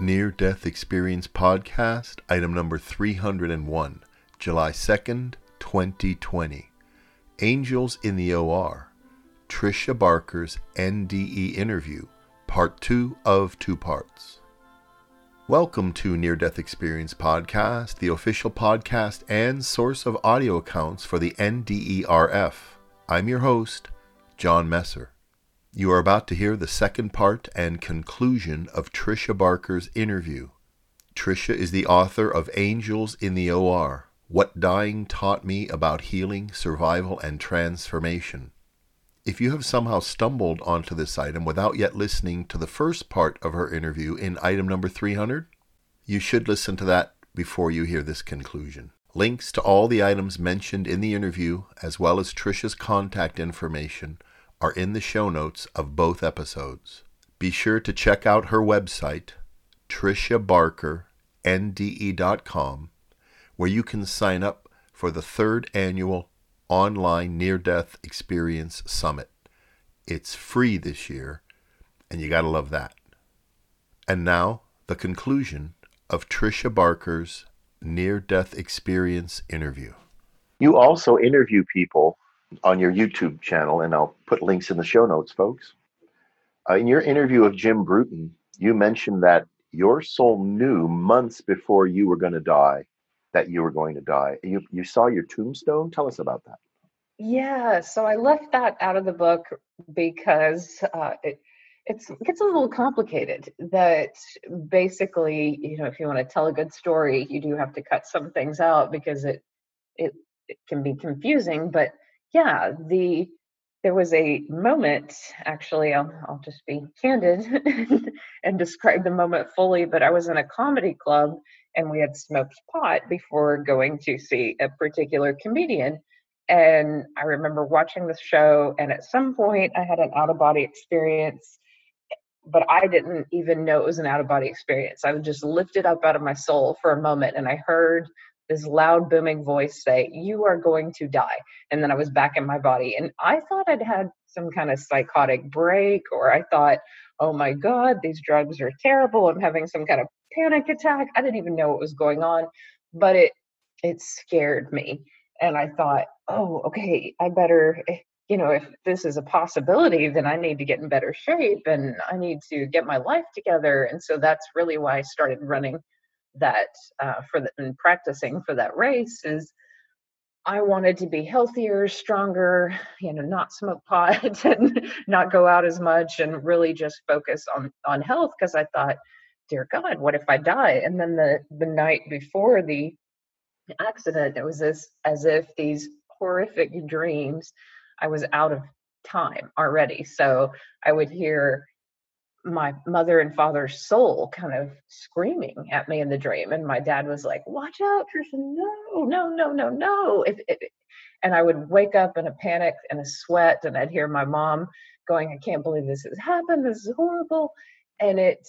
Near Death Experience Podcast, item number 301, July 2nd, 2020. Angels in the OR, Tricia Barker's NDE interview, part two of two parts. Welcome to Near Death Experience Podcast, the official podcast and source of audio accounts for the NDERF. I'm your host, John Messer. You are about to hear the second part and conclusion of Tricia Barker's interview. Tricia is the author of Angels in the OR What Dying Taught Me About Healing, Survival, and Transformation. If you have somehow stumbled onto this item without yet listening to the first part of her interview in item number 300, you should listen to that before you hear this conclusion. Links to all the items mentioned in the interview, as well as Tricia's contact information, are in the show notes of both episodes. Be sure to check out her website, triciabarkernde.com, where you can sign up for the third annual online near death experience summit. It's free this year, and you got to love that. And now, the conclusion of Tricia Barker's near death experience interview. You also interview people on your YouTube channel, and I'll put links in the show notes, folks. Uh, in your interview of Jim Bruton, you mentioned that your soul knew months before you were going to die that you were going to die. You you saw your tombstone. Tell us about that. Yeah, so I left that out of the book because uh, it it's it gets a little complicated. That basically, you know, if you want to tell a good story, you do have to cut some things out because it it, it can be confusing. But yeah, the there was a moment actually I'll, I'll just be candid and describe the moment fully but i was in a comedy club and we had smoked pot before going to see a particular comedian and i remember watching the show and at some point i had an out of body experience but i didn't even know it was an out of body experience. I was just lifted up out of my soul for a moment and i heard this loud booming voice say you are going to die and then i was back in my body and i thought i'd had some kind of psychotic break or i thought oh my god these drugs are terrible i'm having some kind of panic attack i didn't even know what was going on but it it scared me and i thought oh okay i better eh, you know if this is a possibility then i need to get in better shape and i need to get my life together and so that's really why i started running that uh, for the, practicing for that race is I wanted to be healthier, stronger, you know, not smoke pot and not go out as much and really just focus on on health because I thought, dear God, what if I die? And then the the night before the accident, it was this as if these horrific dreams, I was out of time already. So I would hear my mother and father's soul kind of screaming at me in the dream and my dad was like watch out Tricia no no no no no. If, if, and i would wake up in a panic and a sweat and i'd hear my mom going i can't believe this has happened this is horrible and it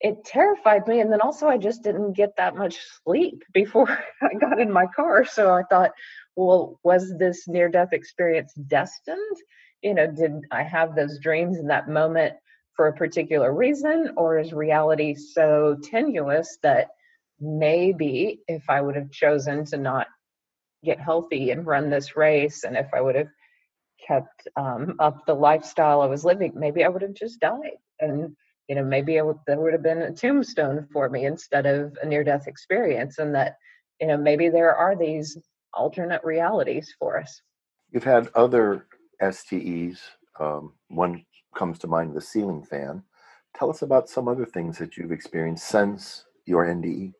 it terrified me and then also i just didn't get that much sleep before i got in my car so i thought well was this near death experience destined? You know did i have those dreams in that moment for a particular reason, or is reality so tenuous that maybe if I would have chosen to not get healthy and run this race, and if I would have kept um, up the lifestyle I was living, maybe I would have just died. And you know, maybe would, there would have been a tombstone for me instead of a near-death experience, and that you know maybe there are these alternate realities for us. You've had other STEs. Um, one comes to mind the ceiling fan. Tell us about some other things that you've experienced since your NDE.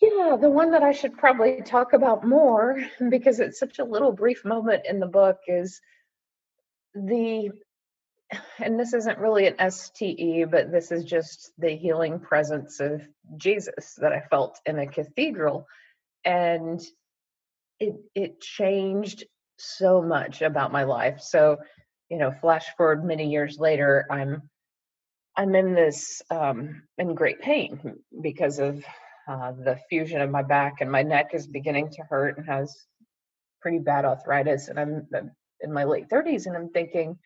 Yeah, the one that I should probably talk about more because it's such a little brief moment in the book is the and this isn't really an STE, but this is just the healing presence of Jesus that I felt in a cathedral. And it it changed so much about my life. So, you know, flash forward many years later, I'm I'm in this um, in great pain because of uh, the fusion of my back, and my neck is beginning to hurt and has pretty bad arthritis. And I'm in my late 30s, and I'm thinking,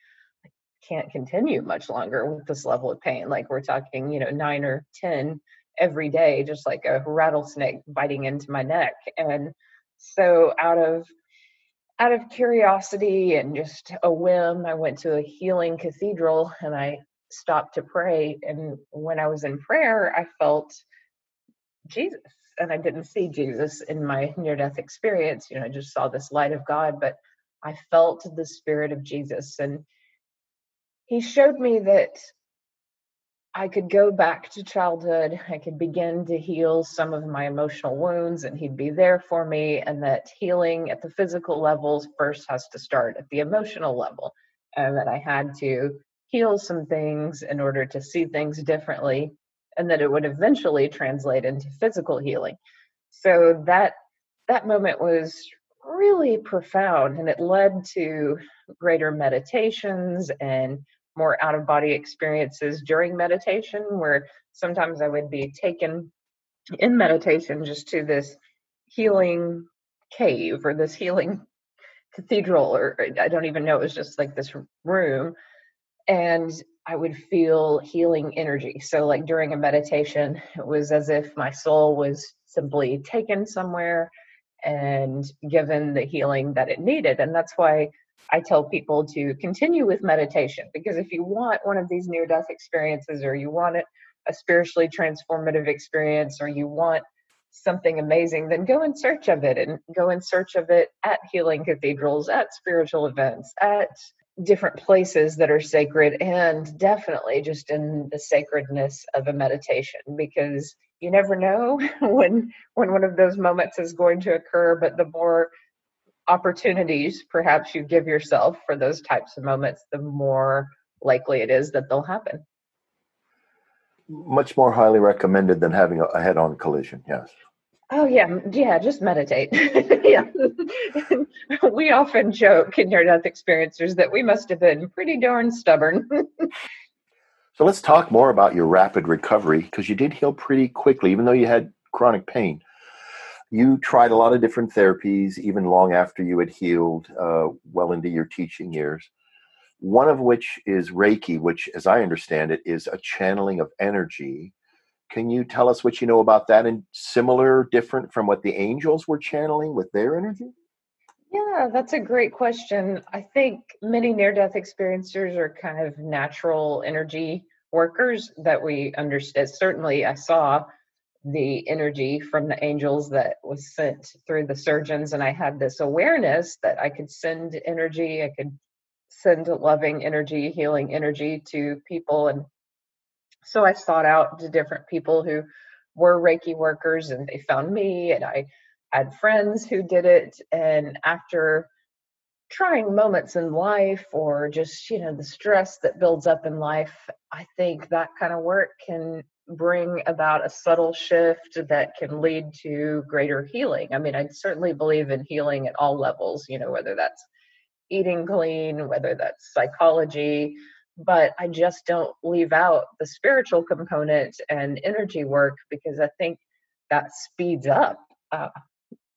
I can't continue much longer with this level of pain. Like we're talking, you know, nine or 10 every day, just like a rattlesnake biting into my neck. And so out of out of curiosity and just a whim, I went to a healing cathedral and I stopped to pray. And when I was in prayer, I felt Jesus. And I didn't see Jesus in my near death experience. You know, I just saw this light of God, but I felt the spirit of Jesus. And he showed me that I could go back to childhood. I could begin to heal some of my emotional wounds, and he'd be there for me. And that healing at the physical levels first has to start at the emotional level, and that I had to heal some things in order to see things differently, and that it would eventually translate into physical healing. So that that moment was really profound, and it led to greater meditations and more out of body experiences during meditation where sometimes I would be taken in meditation just to this healing cave or this healing cathedral or uh, I don't even know it was just like this room and I would feel healing energy. So like during a meditation it was as if my soul was simply taken somewhere and given the healing that it needed and that's why I tell people to continue with meditation because if you want one of these near death experiences or you want it a spiritually transformative experience or you want something amazing, then go in search of it and go in search of it at healing cathedrals, at spiritual events, at different places that are sacred, and definitely just in the sacredness of a meditation because you never know when when one of those moments is going to occur but the more opportunities perhaps you give yourself for those types of moments, the more likely it is that they'll happen. Much more highly recommended than having a head on collision, yes. Oh yeah, yeah, just meditate. yeah. we often joke in near death experiencers that we must have been pretty darn stubborn. so let's talk more about your rapid recovery because you did heal pretty quickly, even though you had chronic pain you tried a lot of different therapies, even long after you had healed, uh, well into your teaching years. One of which is Reiki, which, as I understand it, is a channeling of energy. Can you tell us what you know about that and similar, different from what the angels were channeling with their energy? Yeah, that's a great question. I think many near death experiencers are kind of natural energy workers that we understand. Certainly, I saw the energy from the angels that was sent through the surgeons and i had this awareness that i could send energy i could send loving energy healing energy to people and so i sought out to different people who were reiki workers and they found me and i had friends who did it and after trying moments in life or just you know the stress that builds up in life i think that kind of work can bring about a subtle shift that can lead to greater healing. I mean, I certainly believe in healing at all levels, you know, whether that's eating clean, whether that's psychology, but I just don't leave out the spiritual component and energy work because I think that speeds up uh,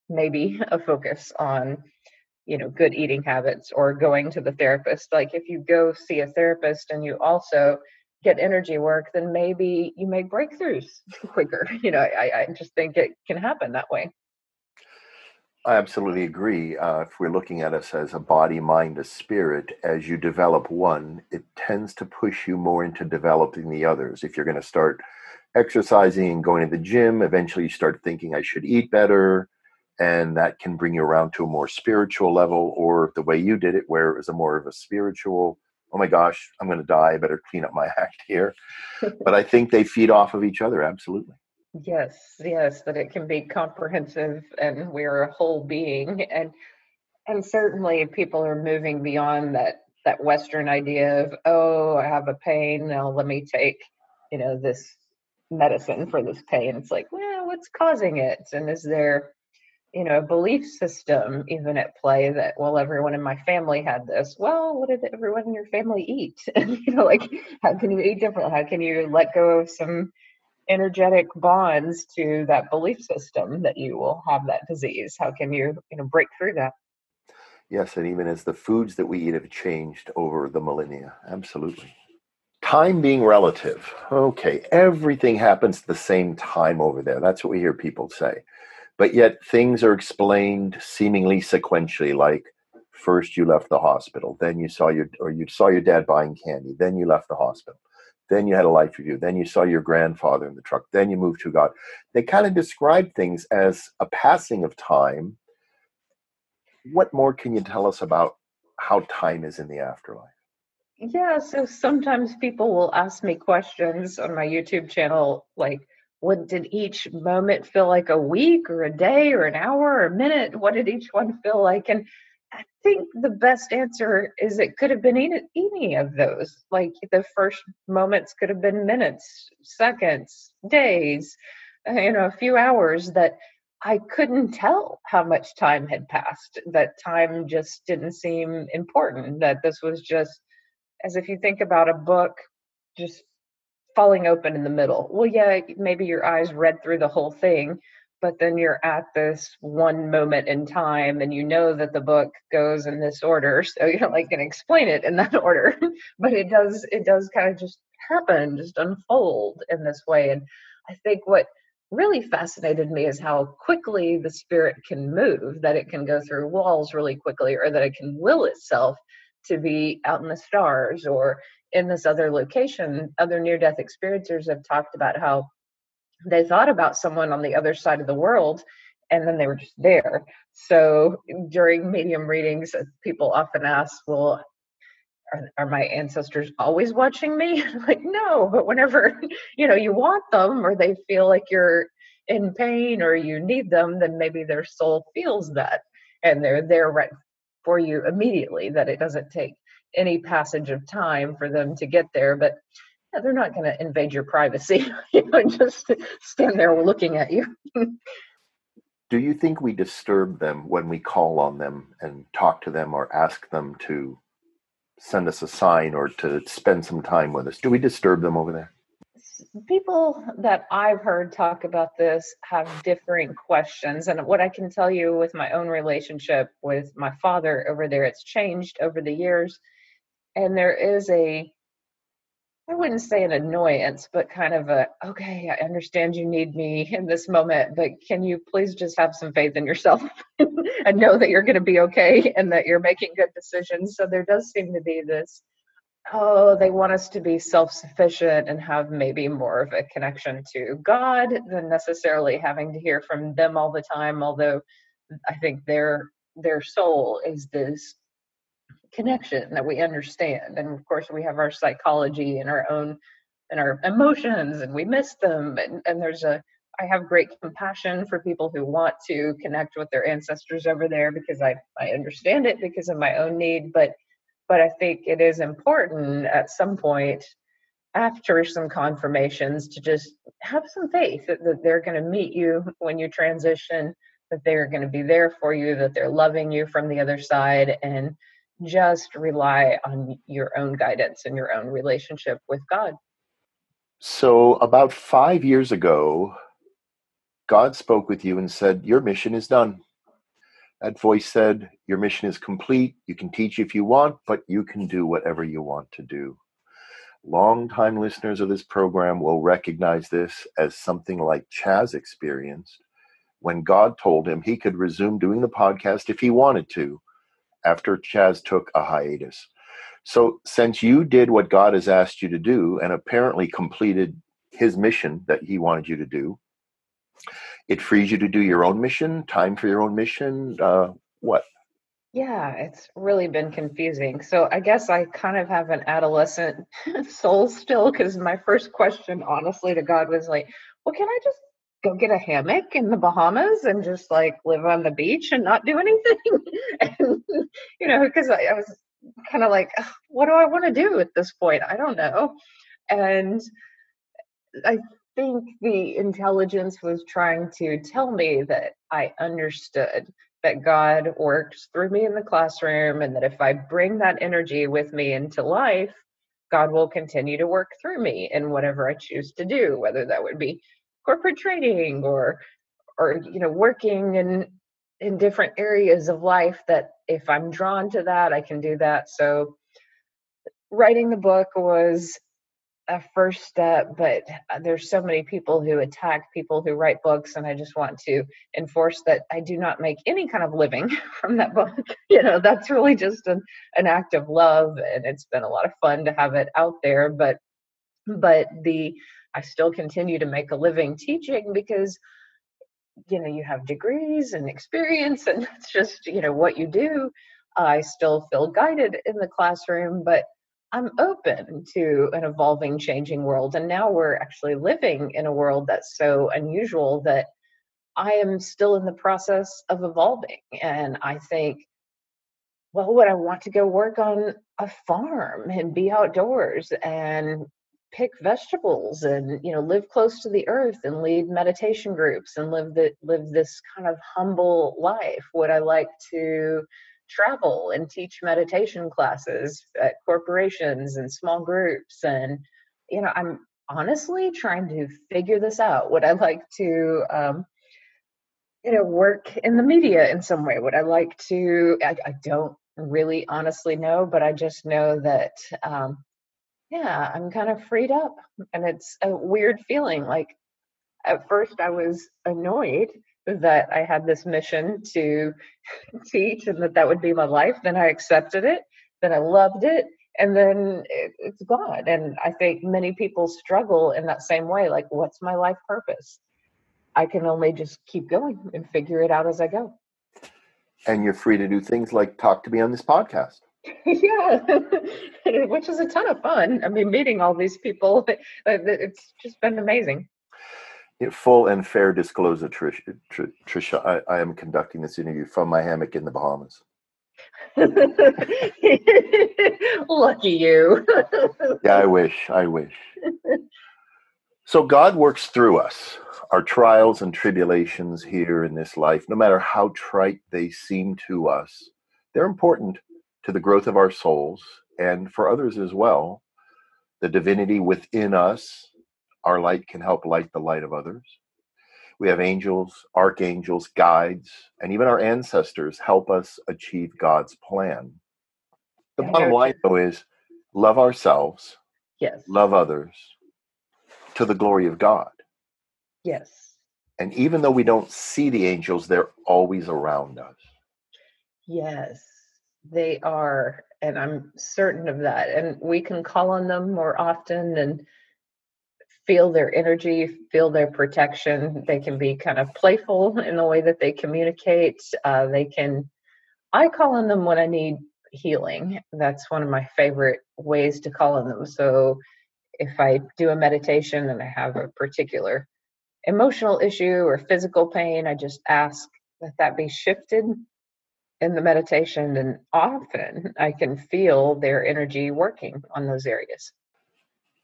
maybe a focus on you know good eating habits or going to the therapist like if you go see a therapist and you also get energy work, then maybe you make breakthroughs quicker. You know, I, I just think it can happen that way. I absolutely agree. Uh, if we're looking at us as a body, mind, a spirit, as you develop one, it tends to push you more into developing the others. If you're going to start exercising and going to the gym, eventually you start thinking, I should eat better. And that can bring you around to a more spiritual level, or the way you did it, where it was a more of a spiritual oh my gosh, I'm going to die. I better clean up my act here. but I think they feed off of each other, absolutely. Yes, yes, that it can be comprehensive and we're a whole being. And and certainly people are moving beyond that that Western idea of, oh, I have a pain, now let me take, you know, this medicine for this pain. It's like, well, what's causing it? And is there you know, a belief system even at play that, well, everyone in my family had this. Well, what did everyone in your family eat? You know, like, how can you eat differently? How can you let go of some energetic bonds to that belief system that you will have that disease? How can you, you know, break through that? Yes, and even as the foods that we eat have changed over the millennia. Absolutely. Time being relative. Okay, everything happens at the same time over there. That's what we hear people say but yet things are explained seemingly sequentially like first you left the hospital then you saw your or you saw your dad buying candy then you left the hospital then you had a life review then you saw your grandfather in the truck then you moved to god. They kind of describe things as a passing of time. What more can you tell us about how time is in the afterlife? Yeah so sometimes people will ask me questions on my youtube channel like what did each moment feel like a week or a day or an hour or a minute? What did each one feel like? And i think the best answer is it could have been any, any of those. Like the first moments could have been minutes seconds days uh, you know a few hours that i couldn't tell how much time had passed that time just didn't seem important that this was just as if you think about a book just falling open in the middle. Well, yeah, maybe your eyes read through the whole thing, but then you're at this one moment in time and you know that the book goes in this order. So you're like going to explain it in that order. but it does, it does kind of just happen, just unfold in this way. And I think what really fascinated me is how quickly the spirit can move, that it can go through walls really quickly, or that it can will itself to be out in the stars or in this other location, other near death experiencers have talked about how they thought about someone on the other side of the world and then they were just there. So during medium readings, uh, people often ask, Well, are, are my ancestors always watching me? like, no, but whenever you know you want them or they feel like you're in pain or you need them, then maybe their soul feels that and they're there right for you immediately, that it doesn't take any passage of time for them to get there but yeah, they're not going to invade your privacy you know just stand there looking at you. Do you think we disturb them when we call on them and talk to them or ask them to send us a sign or to spend some time with us? Do we disturb them over there? People that I've heard talk about this have differing questions. And what I can tell you with my own relationship with my father over there, it's changed over the years and there is a I wouldn't say an annoyance, but kind of a, okay, I understand you need me in this moment, but can you please just have some faith in yourself and know that you're going to be okay and that you're making good decisions? So there does seem to be this, oh, they want us to be self sufficient and have maybe more of a connection to God than necessarily having to hear from them all the time, although I think their their soul is this connection that we understand and of course we have our psychology and our own and our emotions and we miss them and, and there's a i have great compassion for people who want to connect with their ancestors over there because i i understand it because of my own need but but i think it is important at some point after some confirmations to just have some faith that, that they're going to meet you when you transition that they're going to be there for you that they're loving you from the other side and just rely on your own guidance and your own relationship with God. So, about five years ago, God spoke with you and said, Your mission is done. That voice said, Your mission is complete. You can teach if you want, but you can do whatever you want to do. Long-time listeners of this program will recognize this as something like Chaz experienced when God told him he could resume doing the podcast if he wanted to after Chaz took a hiatus. So, since you did what God has asked you to do and apparently completed his mission that he wanted you to do, it frees you to do your own mission, time for your own mission. Uh, what? Yeah, it's really been confusing. So I guess I kind of have an adolescent soul still because my first question, honestly, to God was like, well, can I just go get a hammock in the Bahamas and just like live on the beach and not do anything? and, you know, because I, I was kind of like, what do I want to do at this point? I don't know. And I think the intelligence was trying to tell me that I understood that God works through me in the classroom and that if I bring that energy with me into life, God will continue to work through me in whatever I choose to do, whether that would be corporate training or or you know working in in different areas of life that if I'm drawn to that, I can do that. So writing the book was a first step, but uh, there's so many people who attack people who write books, and I just want to enforce that I do not make any kind of living from that book. you know, that's really just an, an act of love, and it's been a lot of fun to have it out there. But but the I still continue to make a living teaching because you know you have degrees and experience, and it's just you know what you do. I still feel guided in the classroom, but I'm open to an evolving, changing world. And now we're actually living in a world that's so unusual that I am still in the process of evolving. And I think, well, would I want to go work on a farm and be outdoors and pick vegetables and you know live close to the earth and lead meditation groups and live the, live this kind of humble life. Would i like to travel and teach meditation classes at corporations and small groups? And you know i'm honestly trying to figure this out. Would i like to um, you know work in the media in some way? Would i like to i, I don't really honestly know but i just know that um, yeah i'm kind of freed up and it's a weird feeling like at first i was annoyed that I had this mission to teach and that that would be my life. Then I accepted it. Then I loved it. And then it, it's gone. And I think many people struggle in that same way. Like, what's my life purpose? I can only just keep going and figure it out as I go. And you're free to do things like talk to me on this podcast. yeah, which is a ton of fun. I mean, meeting all these people, it's just been amazing full and fair disclosure, Tricia I, I, am conducting this interview from my hammock in the Bahamas. Lucky you. yeah, I wish. I wish. So God works through us. Our trials and tribulations here in this life, no matter how trite they seem to us, they're important to the growth of our souls and for others as well. The divinity within us our light can help light the light of others. We have angels, archangels, guides, and even our ancestors help us achieve God's plan. The bottom line, though, is love ourselves, yes, love others to the glory of God. Yes. And even though we don't see the angels, they're always around us. Yes, they are. And I'm certain of that. And we can call on them more often and feel their energy, feel their protection. They can be kind of playful in the way that they communicate. Uh, they can, I call on them when I need healing. That's one of my favorite ways to call on them. So if I do a meditation and I have a particular emotional issue or physical pain, I just ask that that be shifted in the meditation. And often I can feel their energy working on those areas.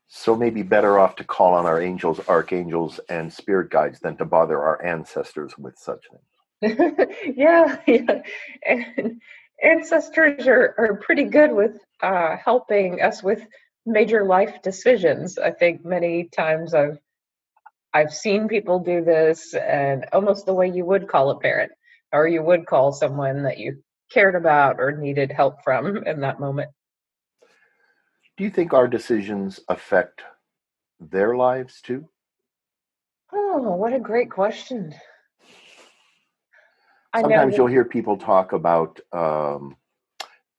So maybe better off to call on our angels, archangels, and spirit guides than to bother our ancestors with such things. yeah, yeah. And ancestors are, are pretty good with uh, helping us with major life decisions. I think many times I've I've seen people do this and almost the way you would call a parent or you would call someone that you cared about or needed help from in that moment. Do you think our decisions affect their lives too? Oh, what a great question. Sometimes you'll hear people talk about, um,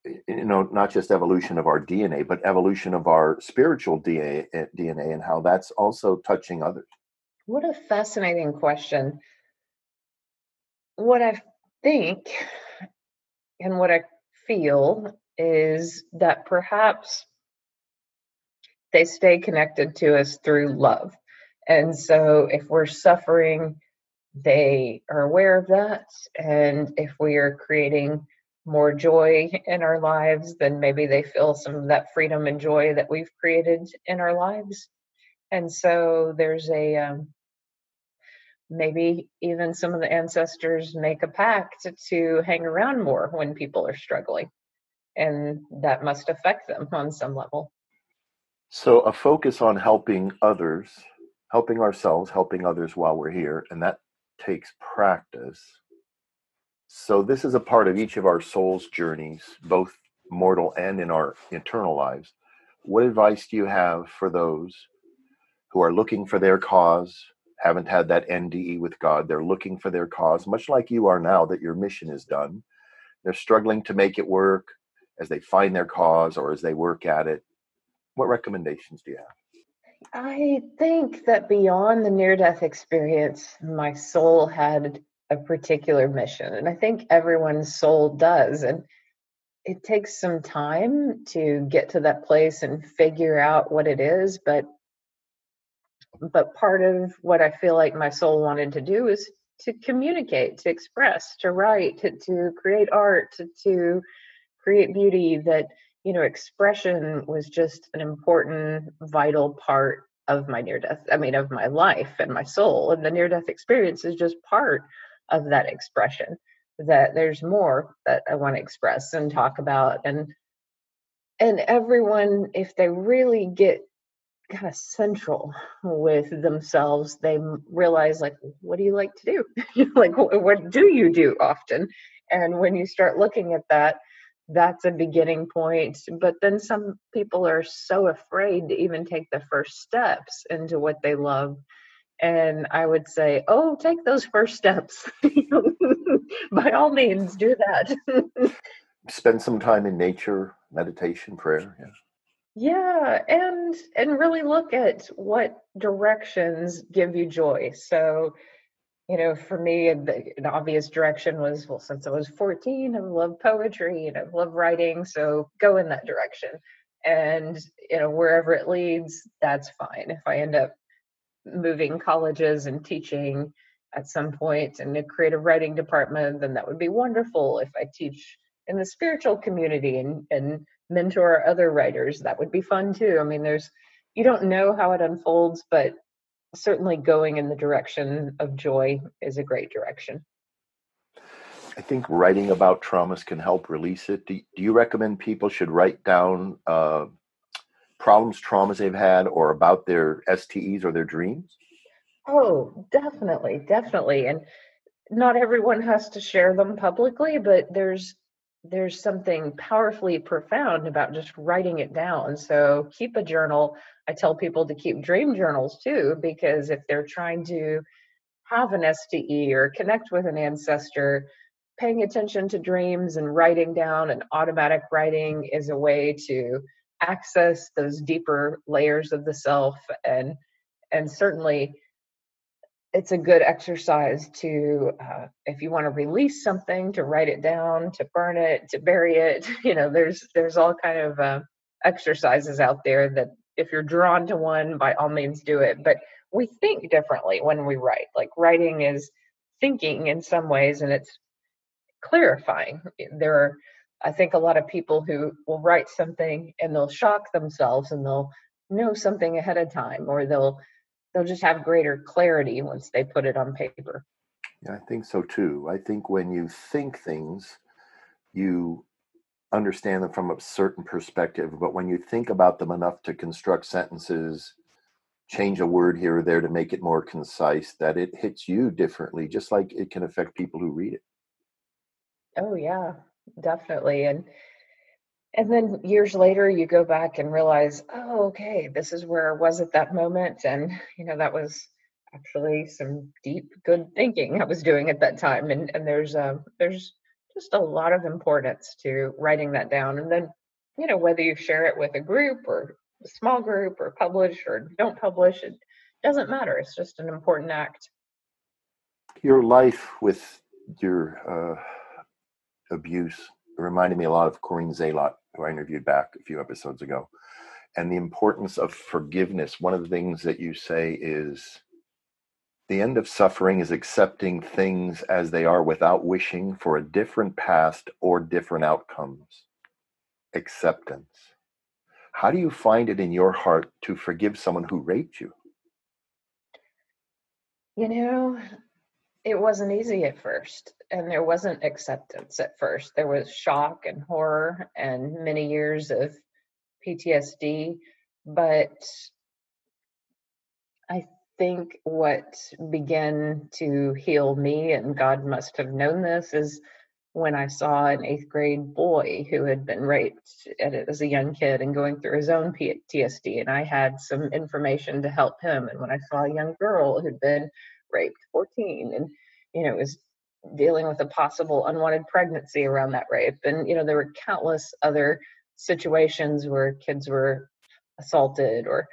you know, not just evolution of our DNA, but evolution of our spiritual DNA, DNA and how that's also touching others. What a fascinating question. What I think and what I feel is that perhaps they stay connected to us through love. And so if we're suffering, they are aware of that. And if we are creating more joy in our lives, then maybe they feel some of that freedom and joy that we've created in our lives. And so there's a um, maybe even some of the ancestors make a pact to hang around more when people are struggling. And that must affect them on some level. So, a focus on helping others, helping ourselves, helping others while we're here, and that takes practice. So, this is a part of each of our soul's journeys, both mortal and in our eternal lives. What advice do you have for those who are looking for their cause, haven't had that NDE with God? They're looking for their cause, much like you are now that your mission is done. They're struggling to make it work as they find their cause or as they work at it what recommendations do you have? I think that beyond the near death experience, my soul had a particular mission. And I think everyone's soul does. And it takes some time to get to that place and figure out what it is. But but part of what I feel like my soul wanted to do is to communicate, to express, to write, to, to create art, to, to create beauty that you know, expression was just an important, vital part of my near death, I mean, of my life and my soul. And the near death experience is just part of that expression that there's more that I want to express and talk about. And and everyone, if they really get kind of central with themselves, they realize like, what do you like to do? like, what do you do often? And when you start looking at that, that's a beginning point. But then some people are so afraid to even take the first steps into what they love. And I would say, oh, take those first steps. By all means, do that. Spend some time in nature, meditation, prayer. Yeah. Yeah, and and really look at what directions give you joy. So you know, for me, the, an obvious direction was well, since I was 14, I love poetry and I love writing, so go in that direction. And you know, wherever it leads, that's fine. If I end up moving colleges and teaching at some point in a creative writing department, then that would be wonderful. If I teach in the spiritual community and, and mentor other writers, that would be fun too. I mean, there's you don't know how it unfolds, but certainly going in the direction of joy is a great direction. I think writing about traumas can help release it. Do, do you recommend people should write down uh, problems, traumas they've had, or about their STEs or their dreams? Oh, definitely, definitely. And not everyone has to share them publicly, but there's there's something powerfully profound about just writing it down. So keep a journal. I tell people to keep dream journals too, because if they're trying to have an SDE or connect with an ancestor, paying attention to dreams and writing down and automatic writing is a way to access those deeper layers of the self and and certainly it's a good exercise to uh, if you want to release something to write it down to burn it to bury it you know there's there's all kind of uh, exercises out there that if you're drawn to one by all means do it but we think differently when we write like writing is thinking in some ways and it's clarifying. There are i think a lot of people who will write something and they'll shock themselves and they'll know something ahead of time or they'll they'll just have greater clarity once they put it on paper. Yeah, I think so too. I think when you think things, you understand them from a certain perspective, but when you think about them enough to construct sentences, change a word here or there to make it more concise, that it hits you differently, just like it can affect people who read it. Oh, yeah, definitely. And and then years later, you go back and realize, oh, okay, this is where I was at that moment. And, you know, that was actually some deep, good thinking I was doing at that time. And, and there's, uh, there's just a lot of importance to writing that down. And then, you know, whether you share it with a group or a small group or publish or don't publish, it doesn't matter. It's just an important act. Your life with your uh, abuse reminded me a lot of Corinne Zalot, who I interviewed back a few episodes ago. And the importance of forgiveness. One of the things that you say is the end of suffering is accepting things as they are without wishing for a different past or different outcomes. Acceptance. How do you find it in your heart to forgive someone who raped you? You know, it wasn't easy at first, and there wasn't acceptance at first. There was shock and horror and many years of PTSD. But I think what began to heal me, and God must have known this, is when I saw an eighth grade boy who had been raped as a young kid and going through his own PTSD. And I had some information to help him. And when I saw a young girl who'd been raped, 14, and, you know, was dealing with a possible unwanted pregnancy around that rape. And, you know, there were countless other situations where kids were assaulted or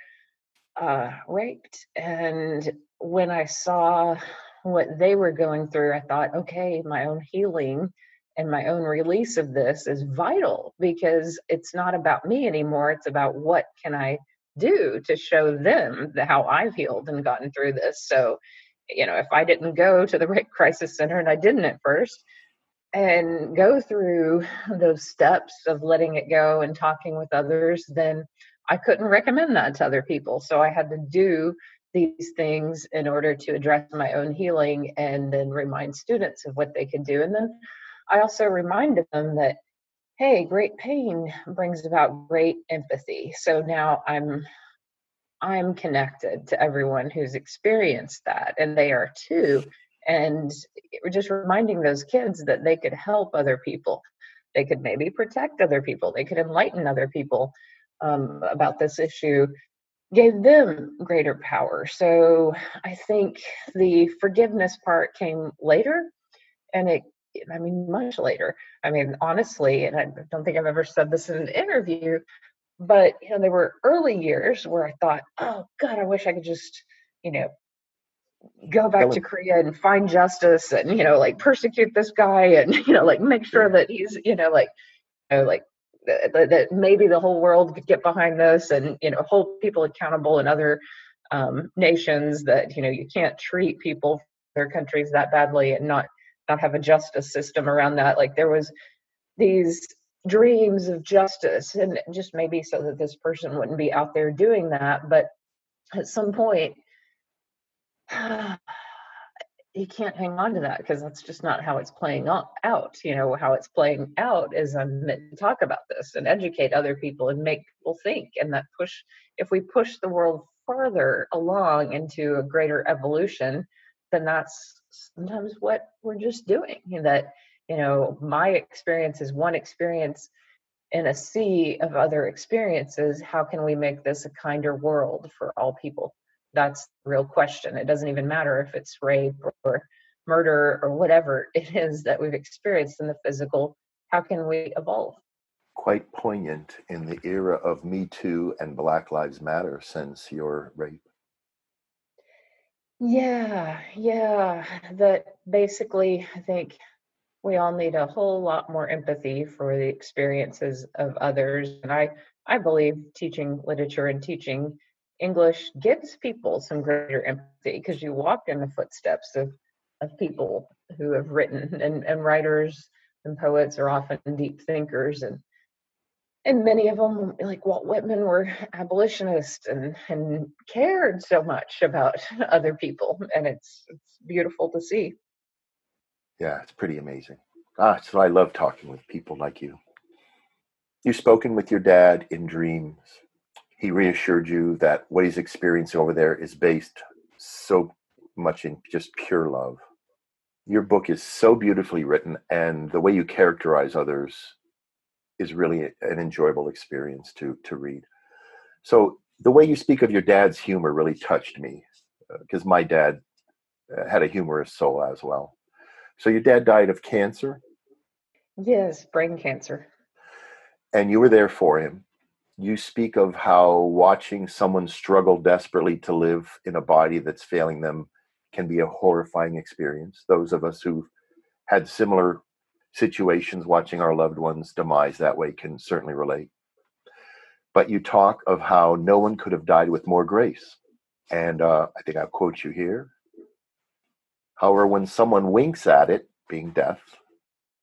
uh, raped. And when I saw what they were going through, I thought, okay, my own healing and my own release of this is vital because it's not about me anymore. It's about what can I do to show them the, how I've healed and gotten through this. So, you know, if I didn't go to the rape crisis center, and I didn't at first, and go through those steps of letting it go and talking with others, then I couldn't recommend that to other people. So I had to do these things in order to address my own healing and then remind students of what they could do. And then I also reminded them that, hey, great pain brings about great empathy. So now I'm I'm connected to everyone who's experienced that, and they are too and just reminding those kids that they could help other people. They could maybe protect other people. They could enlighten other people um, about this issue. Gave them greater power. So i think the forgiveness part came later and it i mean much later. I mean honestly and i don't think i've ever said this in an interview but you know there were early years where i thought oh god i wish i could just you know go back to Korea and find justice and you know like persecute this guy and you know like make sure that he's you know like you know, like that, that maybe the whole world could get behind this and you know hold people accountable in other um, nations that you know you can't treat people their countries that badly and not not have a justice system around that. Like there was these dreams of justice and just maybe so that this person wouldn't be out there doing that but at some point you can't hang on to that because that's just not how it's playing out. You know, how it's playing out is I'm meant to talk about this and educate other people and make people think. And that push, if we push the world further along into a greater evolution, then that's sometimes what we're just doing. That, you know, my experience is one experience in a sea of other experiences. How can we make this a kinder world for all people? that's the real question. It doesn't even matter if it's rape or murder or whatever it is that we've experienced in the physical. How can we evolve? Quite poignant in the era of Me Too and Black Lives Matter since your rape. Yeah, yeah. That basically, I think we all need a whole lot more empathy for the experiences of others. And I, I believe teaching literature and teaching English gives people some greater empathy because you walk in the footsteps of, of people who have written and, and writers and poets are often deep thinkers and and many of them like Walt Whitman were abolitionists and and cared so much about other people and it's it's beautiful to see. Yeah, it's pretty amazing. Ah, so I love talking with people like you. You've spoken with your dad in dreams he reassured you that what he's experiencing over there is based so much in just pure love. Your book is so beautifully written, and the way you characterize others is really an enjoyable experience to to read. So the way you speak of your dad's humor really touched me because uh, my dad uh, had a humorous soul as well. So your dad died of cancer? Yes, brain cancer. And you were there for him you speak of how watching someone struggle desperately to live in a body that's failing them can be a horrifying experience. Those of us who've had similar situations watching our loved ones demise that way can certainly relate. But you talk of how no one could have died with more grace. And uh, I think I'll quote you here. However, when someone winks at it, being death,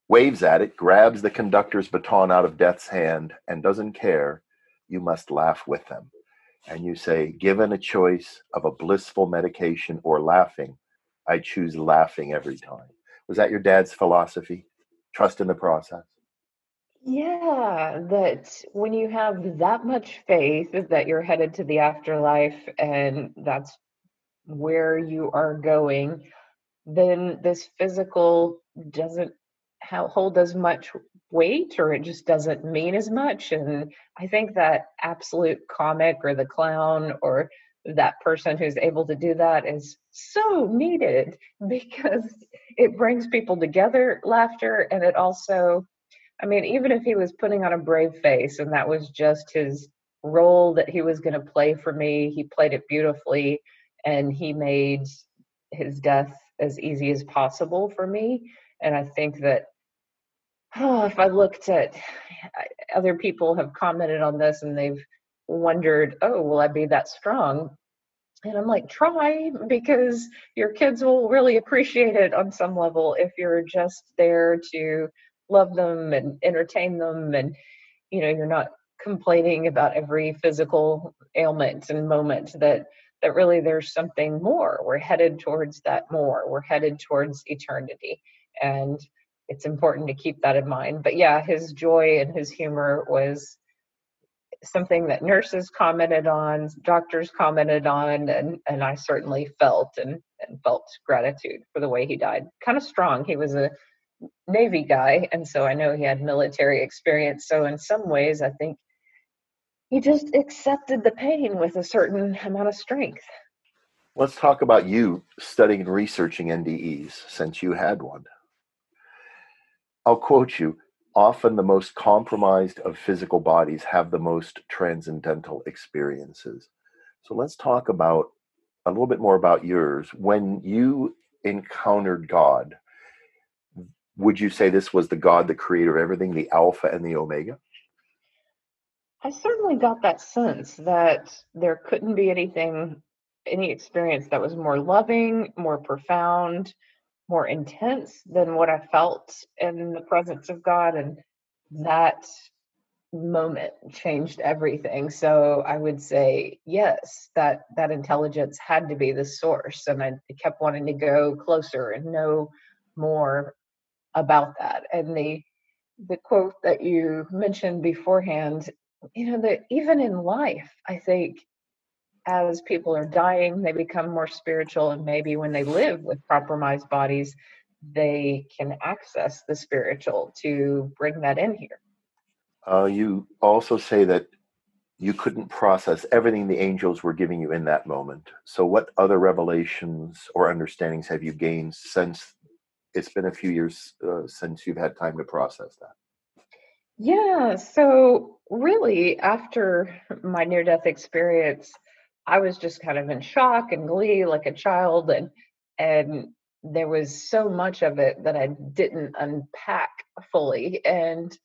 waves at it, grabs the conductor's baton out of death's hand, and doesn't care, you must laugh with them. And you say, given a choice of a blissful medication or laughing, I choose laughing every time. Was that your dad's philosophy? Trust in the process? Yeah, that when you have that much faith that you're headed to the afterlife and that's where you are going, then this physical doesn't hold as much weight or it just doesn't mean as much. And I think that absolute comic or the clown or that person who's able to do that is so needed because it brings people together, laughter, and it also, I mean, even if he was putting on a brave face and that was just his role that he was going to play for me, he played it beautifully and he made his death as easy as possible for me. And I think that oh, if I looked at other people have commented on this and they've wondered, oh, will I be that strong? And I'm like, try because your kids will really appreciate it on some level if you're just there to love them and entertain them and you know you're not complaining about every physical ailment and moment that that really there's something more we're headed towards that more we're headed towards eternity and it's important to keep that in mind but yeah his joy and his humor was something that nurses commented on, doctors commented on, and, and I certainly felt and, and felt gratitude for the way he died. Kind of strong. He was a Navy guy, and so I know he had military experience. So, in some ways, I think he just accepted the pain with a certain amount of strength. Let's talk about you studying and researching NDEs since you had one. I'll quote you often the most compromised of physical bodies have the most transcendental experiences. So let's talk about a little bit more about yours. When you encountered God, would you say this was the God, the creator of everything, the Alpha and the Omega? I certainly got that sense that there couldn't be anything, any experience that was more loving, more profound, more intense than what I felt in the presence of God. And that moment changed everything. So I would say, yes, that that intelligence had to be the source. And I kept wanting to go closer and know more about that. And the the quote that you mentioned beforehand, you know, that even in life, I think as people are dying, they become more spiritual, and maybe when they live with compromised bodies, they can access the spiritual to bring that in here. Uh, you also say that you couldn't process everything the angels were giving you in that moment. So, what other revelations or understandings have you gained since it's been a few years uh, since you've had time to process that? Yeah, so really, after my near death experience, I was just kind of in shock and glee like a child and and there was so much of it that I didn't unpack fully and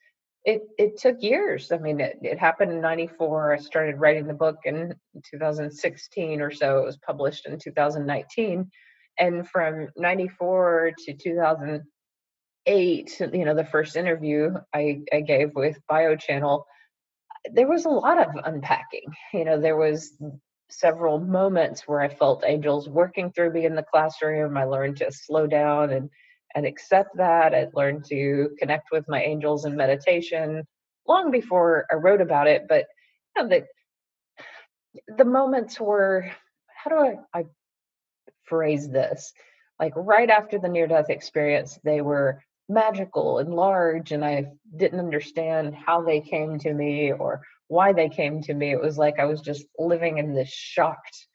it it took years. I mean it, it happened in 94. I started writing the book in 2016 or so. It was published in 2019 and from 94 to 2008 you know the first interview I, I gave with biochannel there was a lot of unpacking you know there was several moments where I felt angels working through me in the classroom. I learned to slow down and and accept that. I learned to connect with my angels in meditation long before I wrote about it. But you know, the the moments were how do I, I phrase this? Like right after the near death experience, they were magical and large, and I didn't understand how they came to me or why they came to me. It was like I was just living in this shocked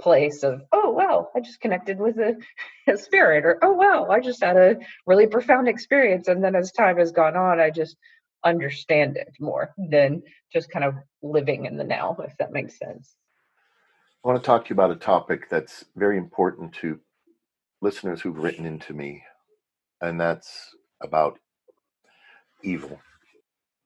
place of, oh, wow, I just connected with a, a spirit, or oh, wow, I just had a really profound experience. And then as time has gone on, I just understand it more than just kind of living in the now, if that makes sense. I want to talk to you about a topic that's very important to listeners who've written into me, and that's about evil.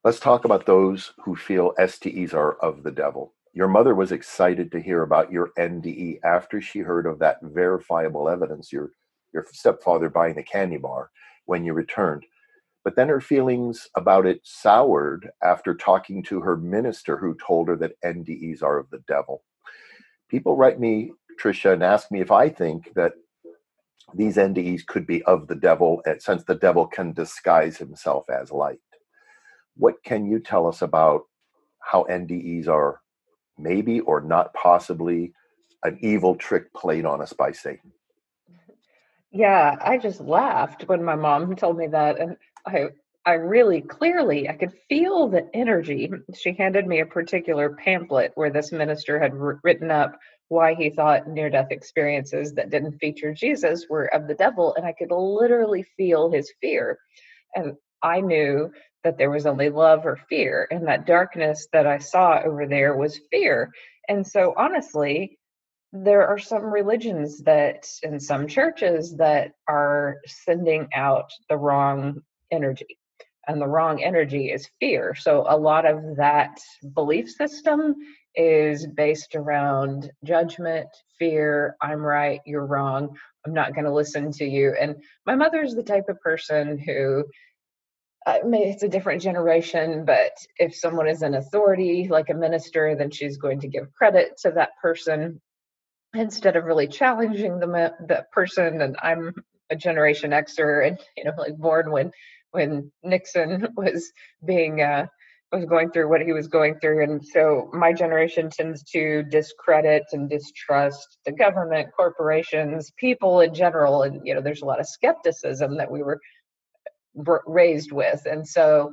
Let's talk about those who feel STEs are of the devil. Your mother was excited to hear about your NDE after she heard of that verifiable evidence, your, your stepfather buying the candy bar when you returned. But then her feelings about it soured after talking to her minister, who told her that NDEs are of the devil. People write me, Tricia, and ask me if I think that these NDEs could be of the devil, eh, since the devil can disguise himself as light. What can you tell us about how NDEs are maybe or not possibly an evil trick played on us by Satan? Yeah, I just laughed when my mom told me that. And I I really clearly I could feel the energy. She handed me a particular pamphlet where this minister had written up why he thought near death experiences that didn't feature Jesus were of the devil and I could literally feel his fear. And I knew that there was only love or fear and that darkness that I saw over there was fear. And so honestly, there are some religions that in some churches that are sending out the wrong energy and the wrong energy is fear so a lot of that belief system is based around judgment fear i'm right you're wrong i'm not going to listen to you and my mother's the type of person who uh, it's a different generation, but if someone is an authority, like a minister, then she's going to give credit to that person instead of really challenging the the person. And I'm a Generation Xer, and you know, like born when when Nixon was being uh, was going through what he was going through, and so my generation tends to discredit and distrust the government, corporations, people in general, and you know, there's a lot of skepticism that we were raised with, and so.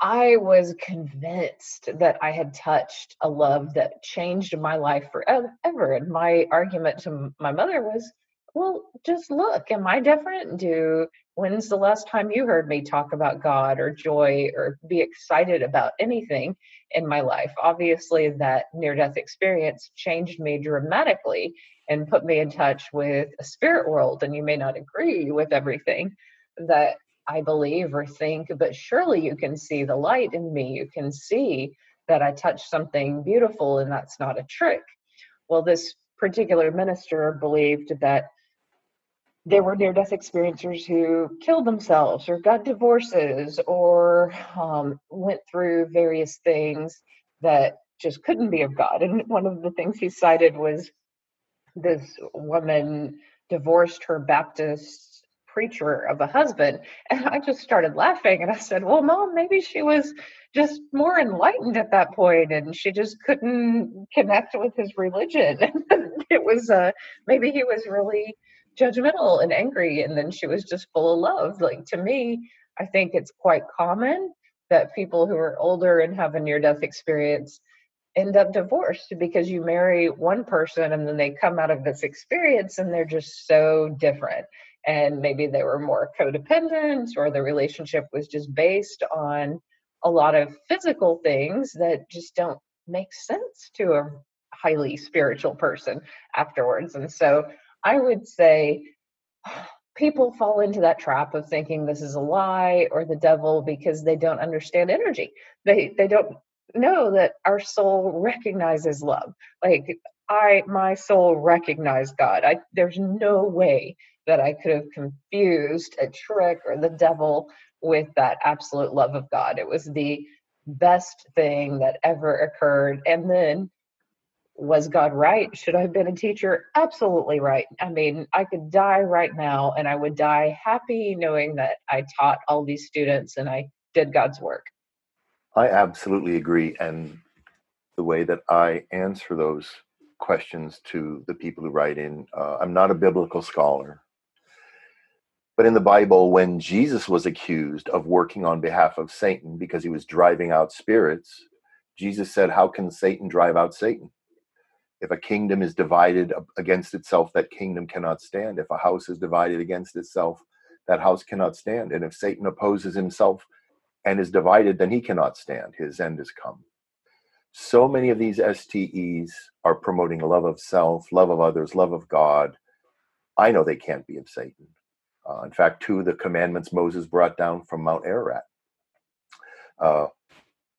I was convinced that I had touched a love that changed my life forever. And my argument to my mother was, well, just look, am I different? Do when's the last time you heard me talk about God or joy or be excited about anything in my life? Obviously, that near death experience changed me dramatically and put me in touch with a spirit world. And you may not agree with everything that I believe or think, but surely you can see the light in me. You can see that I touched something beautiful and that's not a trick. Well, this particular minister believed that there were near death experiencers who killed themselves or got divorces or um, went through various things that just couldn't be of God. And one of the things he cited was this woman divorced her Baptist preacher of a husband. And I just started laughing and I said, Well, mom, maybe she was just more enlightened at that point and she just couldn't connect with his religion. it was uh, maybe he was really judgmental and angry and then she was just full of love. Like to me i think it's quite common that people who are older and have a near death experience end up divorced because you marry one person and then they come out of this experience and they're just so different. And maybe they were more codependent or the relationship was just based on a lot of physical things that just don't make sense to a highly spiritual person afterwards. And so I would say people fall into that trap of thinking this is a lie or the devil because they don't understand energy. They they don't know that our soul recognizes love. Like I my soul recognized God. I there's no way that I could have confused a trick or the devil with that absolute love of God. It was the best thing that ever occurred. And then was God right? Should I have been a teacher? Absolutely right. I mean, I could die right now and I would die happy knowing that I taught all these students and I did God's work. I absolutely agree. And the way that I answer those questions to the people who write in, uh, I'm not a biblical scholar. But in the Bible, when Jesus was accused of working on behalf of Satan because he was driving out spirits, Jesus said, How can Satan drive out Satan? If a kingdom is divided against itself, that kingdom cannot stand. If a house is divided against itself, that house cannot stand. And if Satan opposes himself and is divided, then he cannot stand. His end is come. So many of these STEs are promoting love of self, love of others, love of God. I know they can't be of Satan. Uh, in fact, two of the commandments Moses brought down from Mount Ararat uh,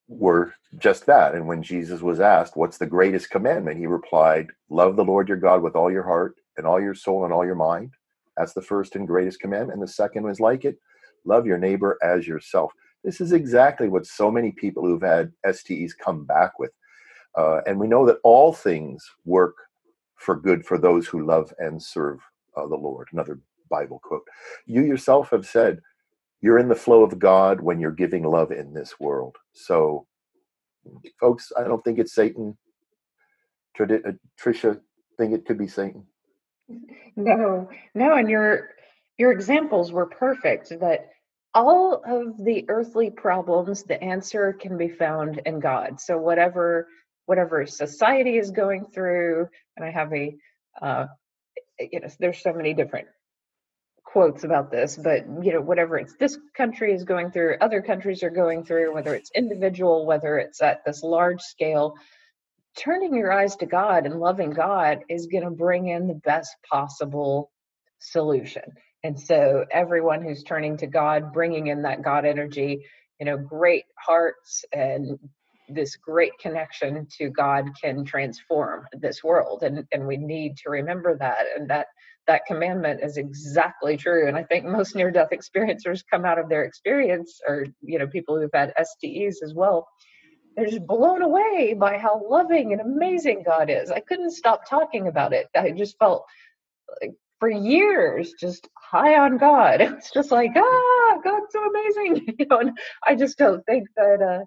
were just that. And when Jesus was asked, What's the greatest commandment? he replied, Love the Lord your God with all your heart and all your soul and all your mind. That's the first and greatest commandment. And the second was like it love your neighbor as yourself. This is exactly what so many people who've had STEs come back with. Uh, and we know that all things work for good for those who love and serve uh, the Lord. Another Bible quote. You yourself have said, you're in the flow of God when you're giving love in this world. So, folks, I don't think it's Satan. Uh, Tricia, think it could be Satan. No, no, and your your examples were perfect. That all of the earthly problems, the answer can be found in God. So whatever whatever society is going through, and I have a uh, you know, there's so many different quotes about this, but you know, whatever it's this country is going through, other countries are going through, whether it's individual, whether it's at this large scale, turning your eyes to God and loving God is going to bring in the best possible solution. And so, everyone who's turning to God, bringing in that God energy, you know, great hearts and this great connection to God can transform this world. And, and we need to remember that. And that that commandment is exactly true. And I think most near death experiencers come out of their experience, or you know, people who've had STEs as well. They're just blown away by how loving and amazing God is. I couldn't stop talking about it. I just felt like for years just high on God. It's just like, ah, God's so amazing. You know, and I just don't think that uh,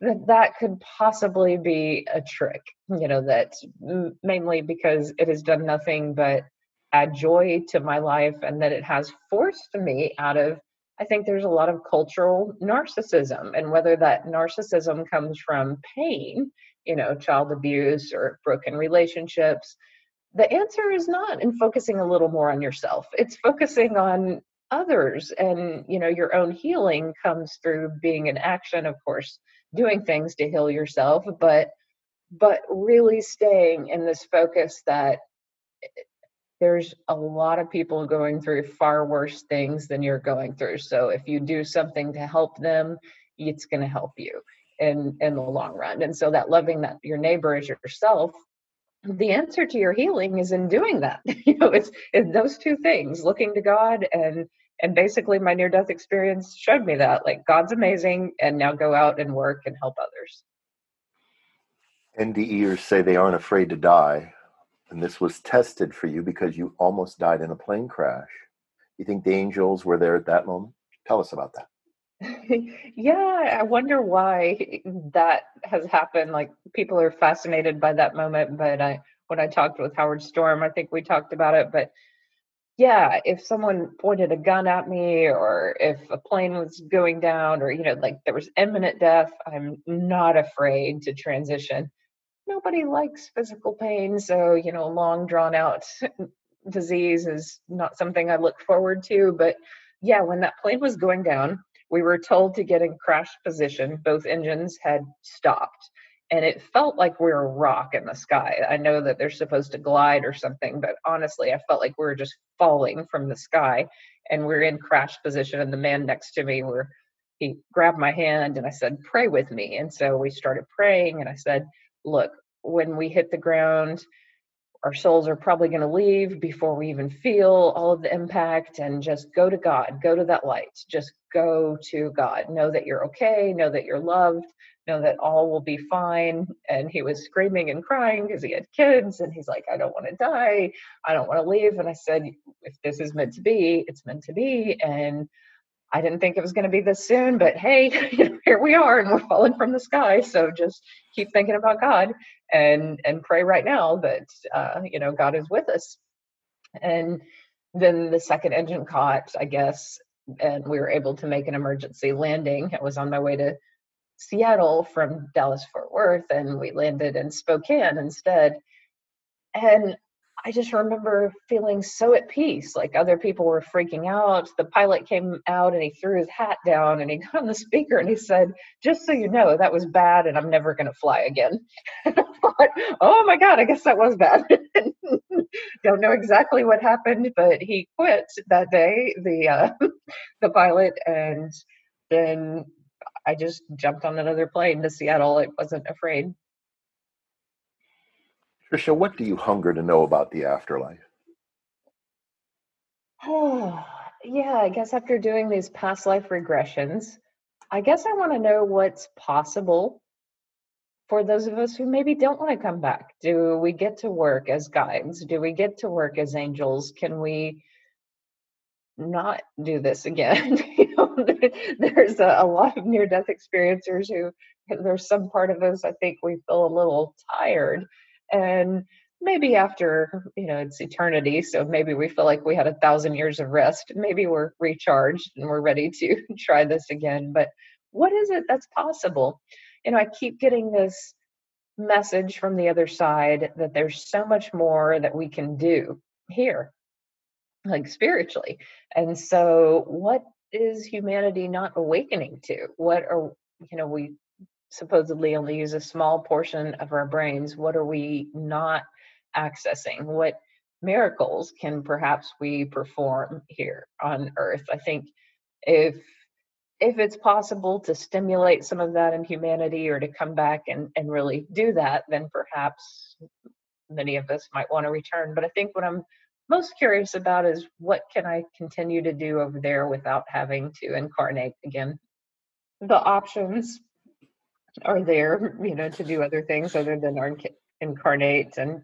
that that could possibly be a trick. You know, that mainly because it has done nothing but add joy to my life and that it has forced me out of I think there's a lot of cultural narcissism, and whether that narcissism comes from pain, you know, child abuse or broken relationships, the answer is not in focusing a little more on yourself. It's focusing on others, and you know, your own healing comes through being in action, of course, doing things to heal yourself, but but really staying in this focus that there's a lot of people going through far worse things than you're going through. So if you do something to help them, it's going to help you in in the long run. And so that loving that your neighbor as yourself, the answer to your healing is in doing that. you know, it's, it's those two things, looking to God and and basically my near death experience showed me that like God's amazing and now go out and work and help others. NDEers say they aren't afraid to die and this was tested for you because you almost died in a plane crash. You think the angels were there at that moment? Tell us about that. yeah, I wonder why that has happened. Like people are fascinated by that moment, but I when I talked with Howard Storm, I think we talked about it, but yeah, if someone pointed a gun at me or if a plane was going down or you know like there was imminent death, I'm not afraid to transition nobody likes physical pain. So, you know, long drawn out disease is not something I look forward to. But yeah, when that plane was going down, we were told to get in crash position. Both engines had stopped. And it felt like we were a rock in the sky. I know that they're supposed to glide or something, but honestly, I felt like we were just falling from the sky. And we we're in crash position. And the man next to me were he grabbed my hand and I said, Pray with me. And so we started praying. And I said, look, when we hit the ground, our souls are probably going to leave before we even feel all of the impact and just go to God, go to that light, just go to God. Know that you're okay, know that you're loved, know that all will be fine. And he was screaming and crying because he had kids and he's like, I don't want to die, I don't want to leave. And I said, if this is meant to be, it's meant to be. And I didn't think it was going to be this soon, but hey, here we are, and we're falling from the sky. So just keep thinking about God and and pray right now that uh, you know God is with us. And then the second engine caught, I guess, and we were able to make an emergency landing. I was on my way to Seattle from Dallas Fort Worth, and we landed in Spokane instead. And I just remember feeling so at peace. Like other people were freaking out. The pilot came out and he threw his hat down and he got on the speaker and he said, Just so you know, that was bad and I'm never going to fly again. I thought, oh my God, I guess that was bad. Don't know exactly what happened, but he quit that day, the, uh, the pilot. And then I just jumped on another plane to Seattle. I wasn't afraid. Tricia, what do you hunger to know about the afterlife? Oh, yeah, I guess after doing these past life regressions, I guess I want to know what's possible for those of us who maybe don't want to come back. Do we get to work as guides? Do we get to work as angels? Can we not do this again? you know, there's a, a lot of near death experiencers who, there's some part of us, I think we feel a little tired. And maybe after you know it's eternity so maybe we feel like we had a thousand years of rest maybe we're recharged and we're ready to try this again but what is it that's possible? You know i keep getting this message from the other side that there's so much more that we can do here like spiritually and so what is humanity not awakening to? What are you know we supposedly only use a small portion of our brains what are we not accessing? What miracles can perhaps we perform here on earth? I think if if it's possible to stimulate some of that in humanity or to come back and, and really do that then perhaps many of us might want to return. But i think what i'm most curious about is what can i continue to do over there without having to incarnate again? The options are there you know to do other things other than incarnate and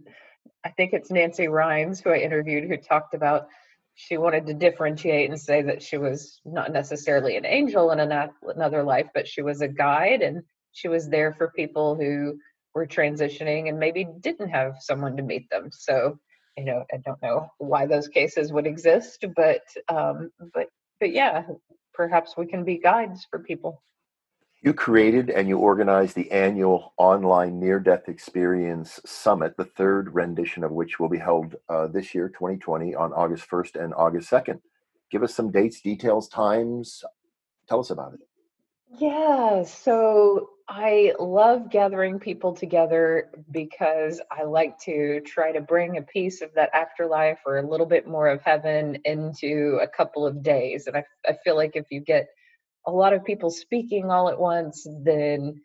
I think it's Nancy Rynes who I interviewed who talked about she wanted to differentiate and say that she was not necessarily an angel in another life, but she was a guide and she was there for people who were transitioning and maybe didn't have someone to meet them. So, you know, I don't know why those cases would exist, but um, but but yeah, perhaps we can be guides for people. You created and you organized the annual online near death experience summit, the third rendition of which will be held uh, this year, 2020, on August 1st and August 2nd. Give us some dates, details, times. Tell us about it. Yeah, so I love gathering people together because I like to try to bring a piece of that afterlife or a little bit more of heaven into a couple of days. And I, I feel like if you get a lot of people speaking all at once, then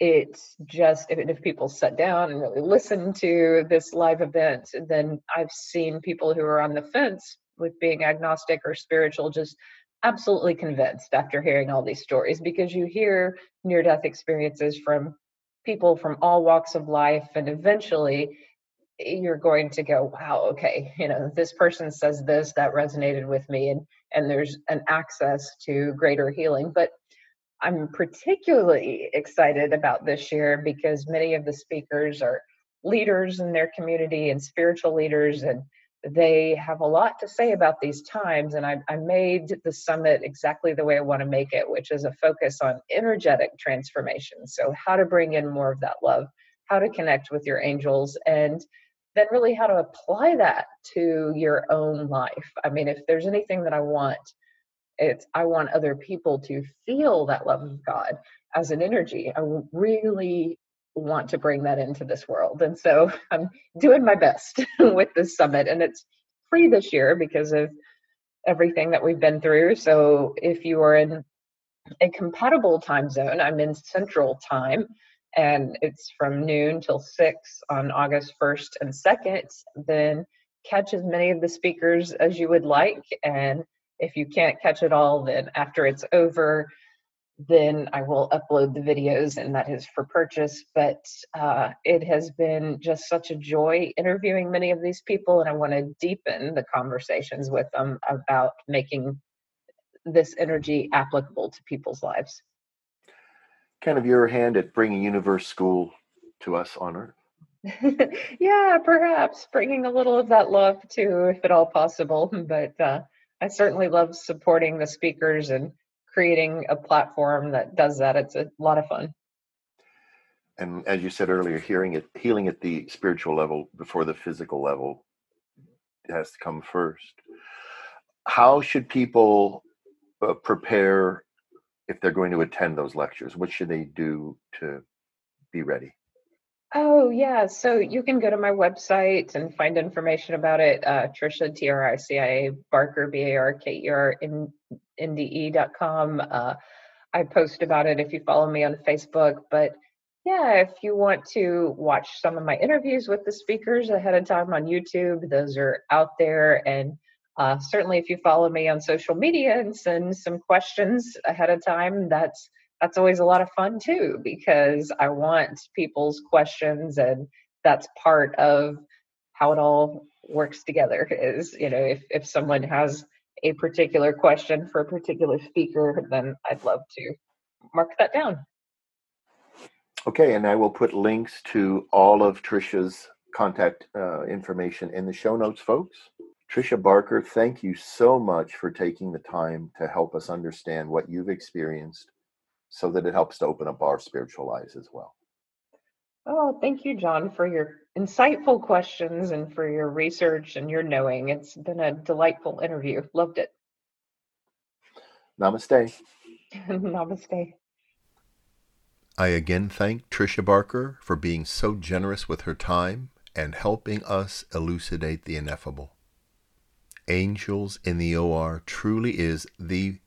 it's just if, if people sit down and really listen to this live event, then I've seen people who are on the fence with being agnostic or spiritual just absolutely convinced after hearing all these stories because you hear near death experiences from people from all walks of life and eventually you're going to go wow okay you know this person says this that resonated with me and and there's an access to greater healing but i'm particularly excited about this year because many of the speakers are leaders in their community and spiritual leaders and they have a lot to say about these times and I, I made the summit exactly the way i want to make it which is a focus on energetic transformation. So how to bring in more of that love how to connect with your angels and then really how to apply that to your own life. I mean, if there's anything that I want, it's I want other people to feel that love of God as an energy. I really want to bring that into this world. And so I'm doing my best with this summit and it's free this year because of everything that we've been through. So if you are in a compatible time zone, I'm in central time and it's from noon till 6 on August 1st and 2nd, then catch as many of the speakers as you would like. And if you can't catch it all, then after it's over, then I will upload the videos, and that is for purchase. But uh, it has been just such a joy interviewing many of these people, and I want to deepen the conversations with them about making this energy applicable to people's lives kind of your hand at bringing Universe School to us on Earth? yeah, perhaps bringing a little of that love too, if at all possible. But uh, I certainly love supporting the speakers and creating a platform that does that. It's a lot of fun. And as you said earlier, hearing it, healing at the spiritual level before the physical level has to come first. How should people uh, prepare if they're going to attend those lectures? What should they do to be ready? Oh, yeah. So you can go to my website and find information about it. Uh, Tricia, T R I C I A, Barker, B A R K E R, N D E dot com. Uh, I post about it if you follow me on Facebook. But yeah, if you want to watch some of my interviews with the speakers ahead of time on YouTube, those are out there. And uh, certainly, if you follow me on social media and send some questions ahead of time, that's that's always a lot of fun too because I want people's questions and that's part of how it all works together is you know if if someone has a particular question for a particular speaker then I'd love to mark that down. Okay, and I will put links to all of Tricia's contact uh, information in the show notes, folks. Tricia Barker, thank you so much for taking the time to help us understand what you've experienced so that it helps to open up our spiritual eyes as well. Oh, thank you, John, for your insightful questions and for your research and your knowing. It's been a delightful interview. Loved it. Namaste. Namaste. I again thank Tricia Barker for being so generous with her time and helping us elucidate the ineffable. Angels in the OR truly is the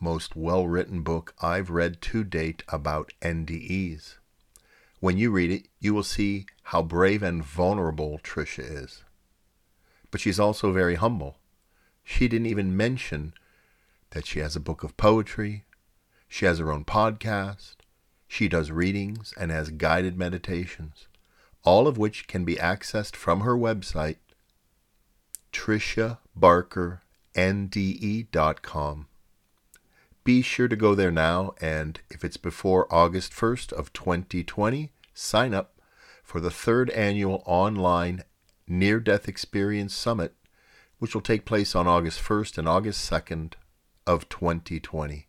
most well written book I've read to date about NDEs. When you read it, you will see how brave and vulnerable Tricia is. But she's also very humble. She didn't even mention that she has a book of poetry, she has her own podcast, she does readings and has guided meditations, all of which can be accessed from her website, triciabarkernde.com. Be sure to go there now, and if it's before August 1st of 2020, sign up for the third annual online Near Death Experience Summit, which will take place on August 1st and August 2nd of 2020.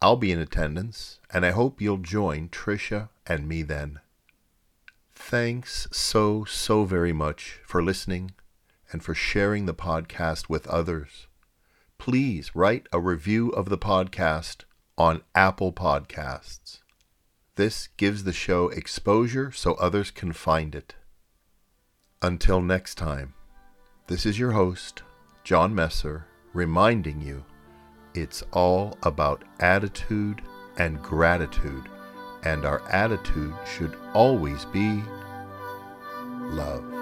I'll be in attendance, and I hope you'll join Tricia and me then. Thanks so, so very much for listening and for sharing the podcast with others please write a review of the podcast on Apple Podcasts. This gives the show exposure so others can find it. Until next time, this is your host, John Messer, reminding you it's all about attitude and gratitude, and our attitude should always be love.